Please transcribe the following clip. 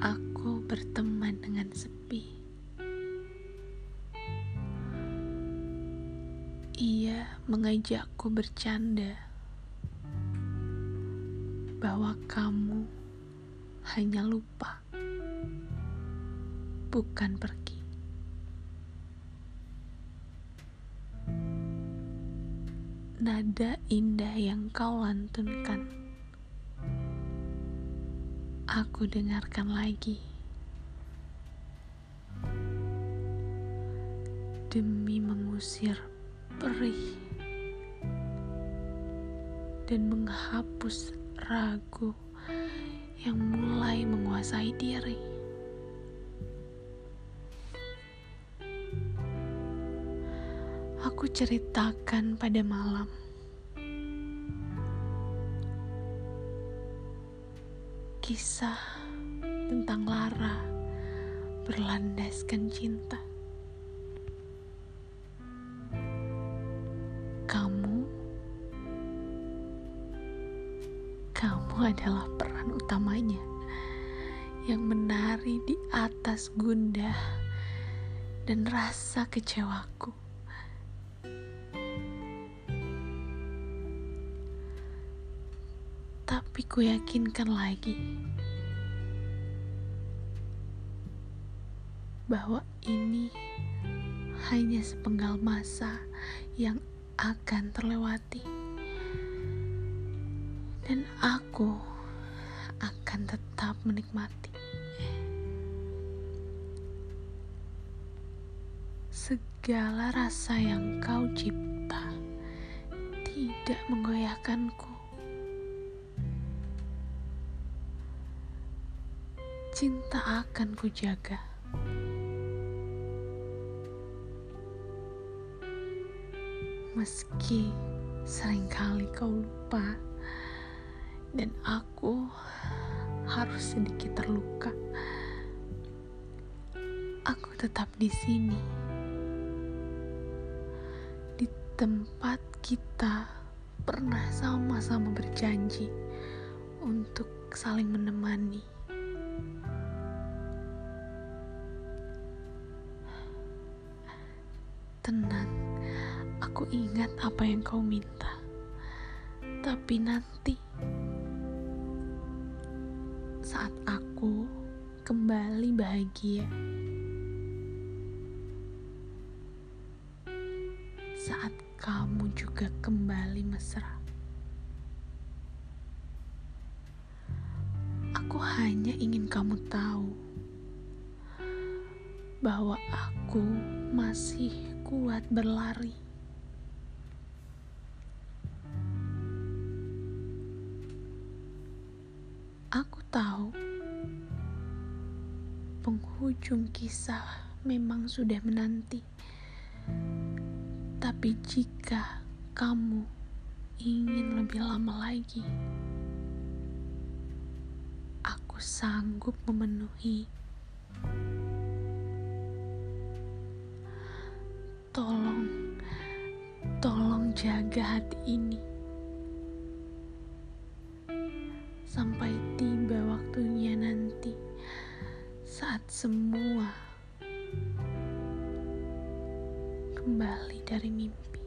aku berteman dengan sepi. Ia mengajakku bercanda bahwa kamu hanya lupa, bukan pergi. Nada indah yang kau lantunkan aku dengarkan lagi. Demi mengusir perih dan menghapus ragu yang mulai menguasai diri. Aku ceritakan pada malam. Kisah tentang Lara berlandaskan cinta. Kamu kamu adalah peran utamanya yang menari di atas gundah dan rasa kecewaku. Tapi ku yakinkan lagi bahwa ini hanya sepenggal masa yang akan terlewati. Dan aku akan tetap menikmati segala rasa yang kau cipta. Tidak menggoyahkanku cinta akan ku jaga meski sering kali kau lupa dan aku harus sedikit terluka. Aku tetap di sini, di tempat kita pernah sama-sama berjanji untuk saling menemani. Tenang, aku ingat apa yang kau minta, tapi nanti saat aku kembali bahagia. Saat kamu juga kembali mesra. Aku hanya ingin kamu tahu bahwa aku masih kuat berlari. Aku tahu penghujung kisah memang sudah menanti, tapi jika kamu ingin lebih lama lagi, aku sanggup memenuhi. Tolong, tolong jaga hati ini sampai tiba waktunya nanti saat semua kembali dari mimpi.